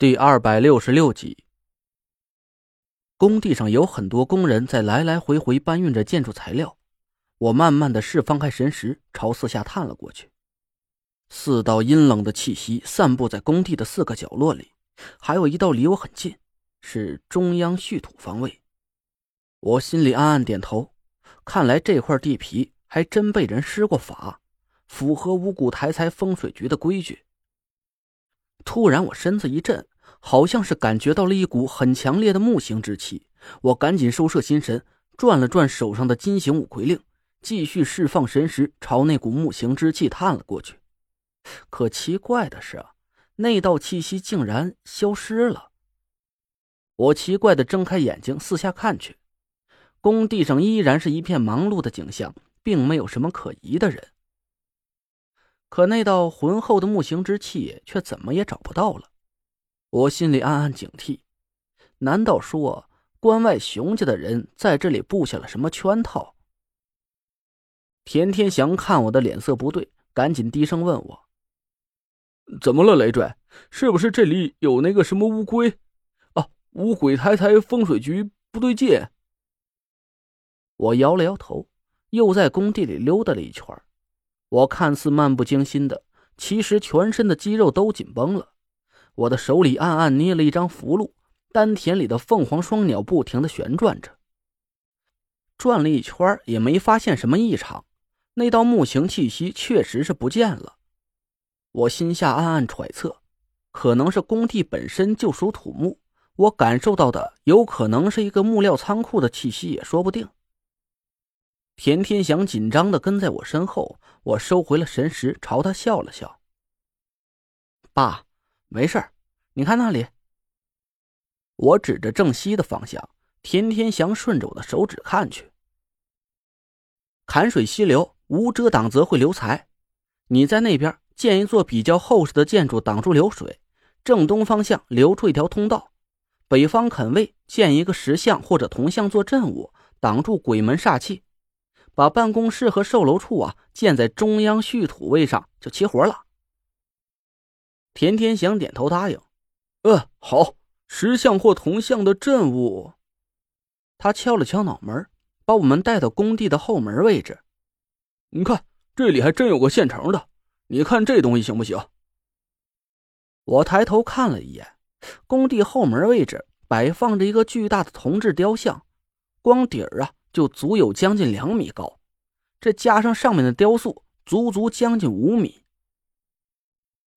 第二百六十六集，工地上有很多工人在来来回回搬运着建筑材料。我慢慢的释放开神识，朝四下探了过去。四道阴冷的气息散布在工地的四个角落里，还有一道离我很近，是中央蓄土方位。我心里暗暗点头，看来这块地皮还真被人施过法，符合五谷台财风水局的规矩。突然，我身子一震，好像是感觉到了一股很强烈的木星之气。我赶紧收摄心神，转了转手上的金型五魁令，继续释放神识，朝那股木星之气探了过去。可奇怪的是啊，那道气息竟然消失了。我奇怪的睁开眼睛，四下看去，工地上依然是一片忙碌的景象，并没有什么可疑的人。可那道浑厚的木形之气却怎么也找不到了，我心里暗暗警惕：难道说关外熊家的人在这里布下了什么圈套？田天祥看我的脸色不对，赶紧低声问我：“怎么了，雷拽？是不是这里有那个什么乌龟？啊，五鬼抬抬风水局不对劲？”我摇了摇头，又在工地里溜达了一圈。我看似漫不经心的，其实全身的肌肉都紧绷了。我的手里暗暗捏了一张符箓，丹田里的凤凰双鸟不停的旋转着。转了一圈也没发现什么异常，那道木形气息确实是不见了。我心下暗暗揣测，可能是工地本身就属土木，我感受到的有可能是一个木料仓库的气息也说不定。田天祥紧张的跟在我身后，我收回了神识，朝他笑了笑。爸，没事你看那里。我指着正西的方向，田天祥顺着我的手指看去。坎水溪流，无遮挡则会流财。你在那边建一座比较厚实的建筑，挡住流水。正东方向留出一条通道，北方肯位建一个石像或者铜像做镇物，挡住鬼门煞气。把办公室和售楼处啊建在中央蓄土位上，就齐活了。田天祥点头答应：“嗯，好，石像或铜像的镇物。”他敲了敲脑门，把我们带到工地的后门位置。你看，这里还真有个现成的。你看这东西行不行？我抬头看了一眼，工地后门位置摆放着一个巨大的铜制雕像，光底儿啊。就足有将近两米高，这加上上面的雕塑，足足将近五米。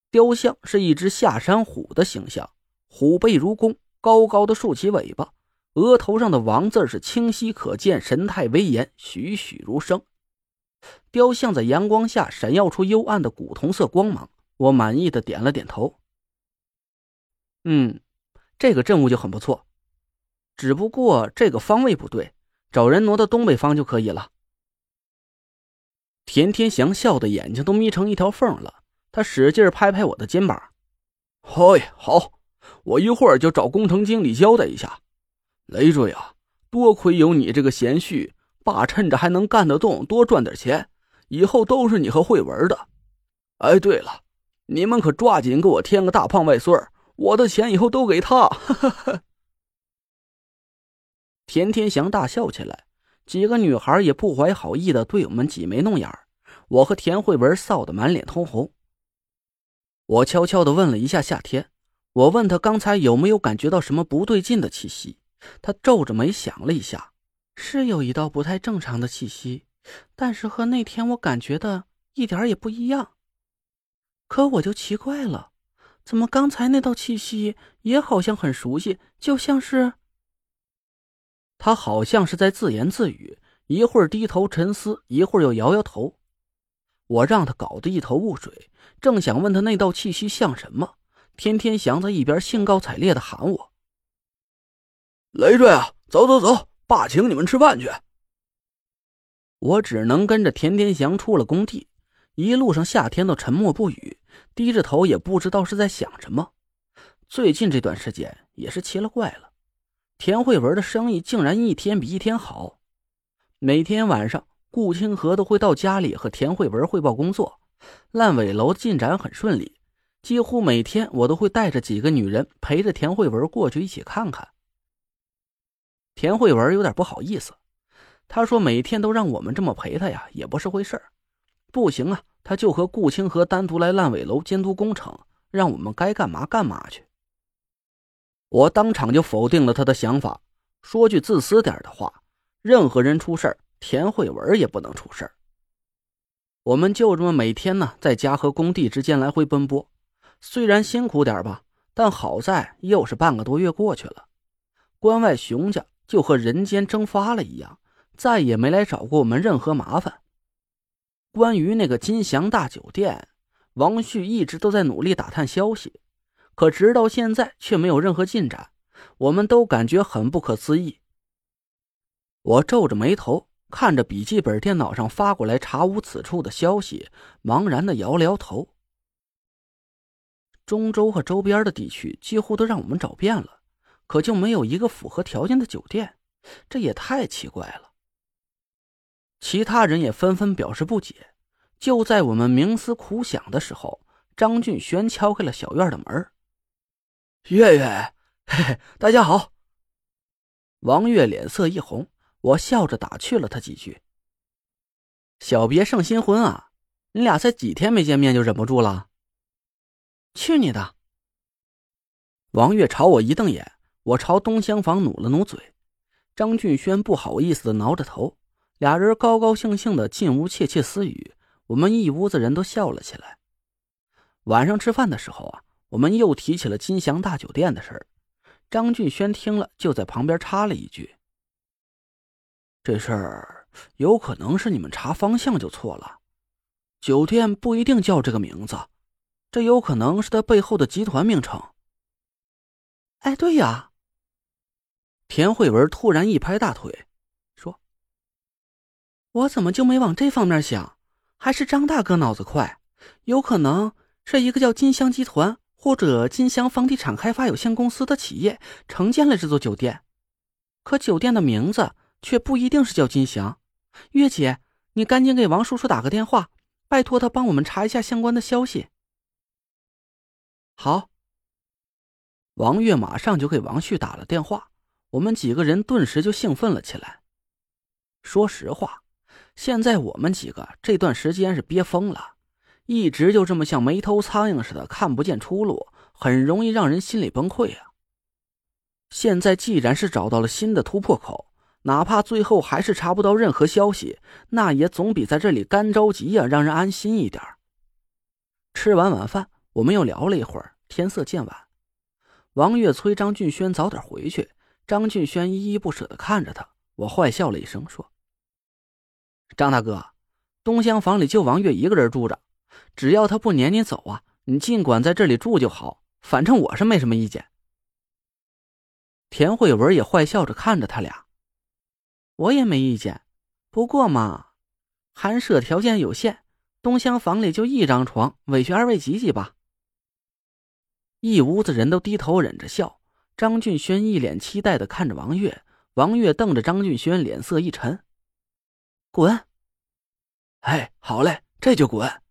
雕像是一只下山虎的形象，虎背如弓，高高的竖起尾巴，额头上的王字是清晰可见，神态威严，栩栩如生。雕像在阳光下闪耀出幽暗的古铜色光芒。我满意的点了点头。嗯，这个阵物就很不错，只不过这个方位不对。找人挪到东北方就可以了。田天祥笑的眼睛都眯成一条缝了，他使劲拍拍我的肩膀：“嘿，好，我一会儿就找工程经理交代一下。雷坠啊，多亏有你这个贤婿，爸趁着还能干得动，多赚点钱，以后都是你和慧文的。哎，对了，你们可抓紧给我添个大胖外孙我的钱以后都给他。”哈哈。田天祥大笑起来，几个女孩也不怀好意的对我们挤眉弄眼我和田慧文臊得满脸通红。我悄悄的问了一下夏天，我问他刚才有没有感觉到什么不对劲的气息，他皱着眉想了一下，是有一道不太正常的气息，但是和那天我感觉的一点也不一样。可我就奇怪了，怎么刚才那道气息也好像很熟悉，就像是……他好像是在自言自语，一会儿低头沉思，一会儿又摇摇头。我让他搞得一头雾水，正想问他那道气息像什么，天天祥在一边兴高采烈的喊我：“雷坠啊，走走走，爸请你们吃饭去。”我只能跟着田天祥出了工地，一路上夏天都沉默不语，低着头也不知道是在想什么。最近这段时间也是奇了怪了。田慧文的生意竟然一天比一天好，每天晚上顾清河都会到家里和田慧文汇报工作。烂尾楼进展很顺利，几乎每天我都会带着几个女人陪着田慧文过去一起看看。田慧文有点不好意思，她说每天都让我们这么陪她呀，也不是回事不行啊，她就和顾清河单独来烂尾楼监督工程，让我们该干嘛干嘛去。我当场就否定了他的想法，说句自私点的话，任何人出事田慧文也不能出事我们就这么每天呢，在家和工地之间来回奔波，虽然辛苦点吧，但好在又是半个多月过去了，关外熊家就和人间蒸发了一样，再也没来找过我们任何麻烦。关于那个金祥大酒店，王旭一直都在努力打探消息。可直到现在却没有任何进展，我们都感觉很不可思议。我皱着眉头看着笔记本电脑上发过来查无此处的消息，茫然的摇了摇头。中州和周边的地区几乎都让我们找遍了，可就没有一个符合条件的酒店，这也太奇怪了。其他人也纷纷表示不解。就在我们冥思苦想的时候，张俊轩敲开了小院的门。月月，嘿嘿，大家好。王月脸色一红，我笑着打趣了他几句：“小别胜新婚啊，你俩才几天没见面就忍不住了？”去你的！王月朝我一瞪眼，我朝东厢房努了努嘴。张俊轩不好意思的挠着头，俩人高高兴兴的进屋窃窃私语，我们一屋子人都笑了起来。晚上吃饭的时候啊。我们又提起了金祥大酒店的事儿，张俊轩听了，就在旁边插了一句：“这事儿有可能是你们查方向就错了，酒店不一定叫这个名字，这有可能是他背后的集团名称。”哎，对呀！田慧文突然一拍大腿，说：“我怎么就没往这方面想？还是张大哥脑子快，有可能是一个叫金祥集团。”或者金祥房地产开发有限公司的企业承建了这座酒店，可酒店的名字却不一定是叫金祥。月姐，你赶紧给王叔叔打个电话，拜托他帮我们查一下相关的消息。好。王月马上就给王旭打了电话，我们几个人顿时就兴奋了起来。说实话，现在我们几个这段时间是憋疯了。一直就这么像没头苍蝇似的，看不见出路，很容易让人心理崩溃啊。现在既然是找到了新的突破口，哪怕最后还是查不到任何消息，那也总比在这里干着急呀让人安心一点。吃完晚饭，我们又聊了一会儿，天色渐晚。王月催张俊轩早点回去，张俊轩依依不舍的看着他，我坏笑了一声说：“张大哥，东厢房里就王月一个人住着。”只要他不撵你走啊，你尽管在这里住就好，反正我是没什么意见。田慧文也坏笑着看着他俩，我也没意见，不过嘛，寒舍条件有限，东厢房里就一张床，委屈二位挤挤吧。一屋子人都低头忍着笑，张俊轩一脸期待的看着王月，王月瞪着张俊轩，脸色一沉，滚！哎，好嘞，这就滚。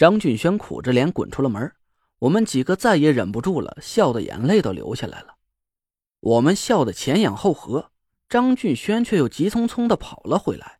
张俊轩苦着脸滚出了门，我们几个再也忍不住了，笑的眼泪都流下来了。我们笑得前仰后合，张俊轩却又急匆匆地跑了回来。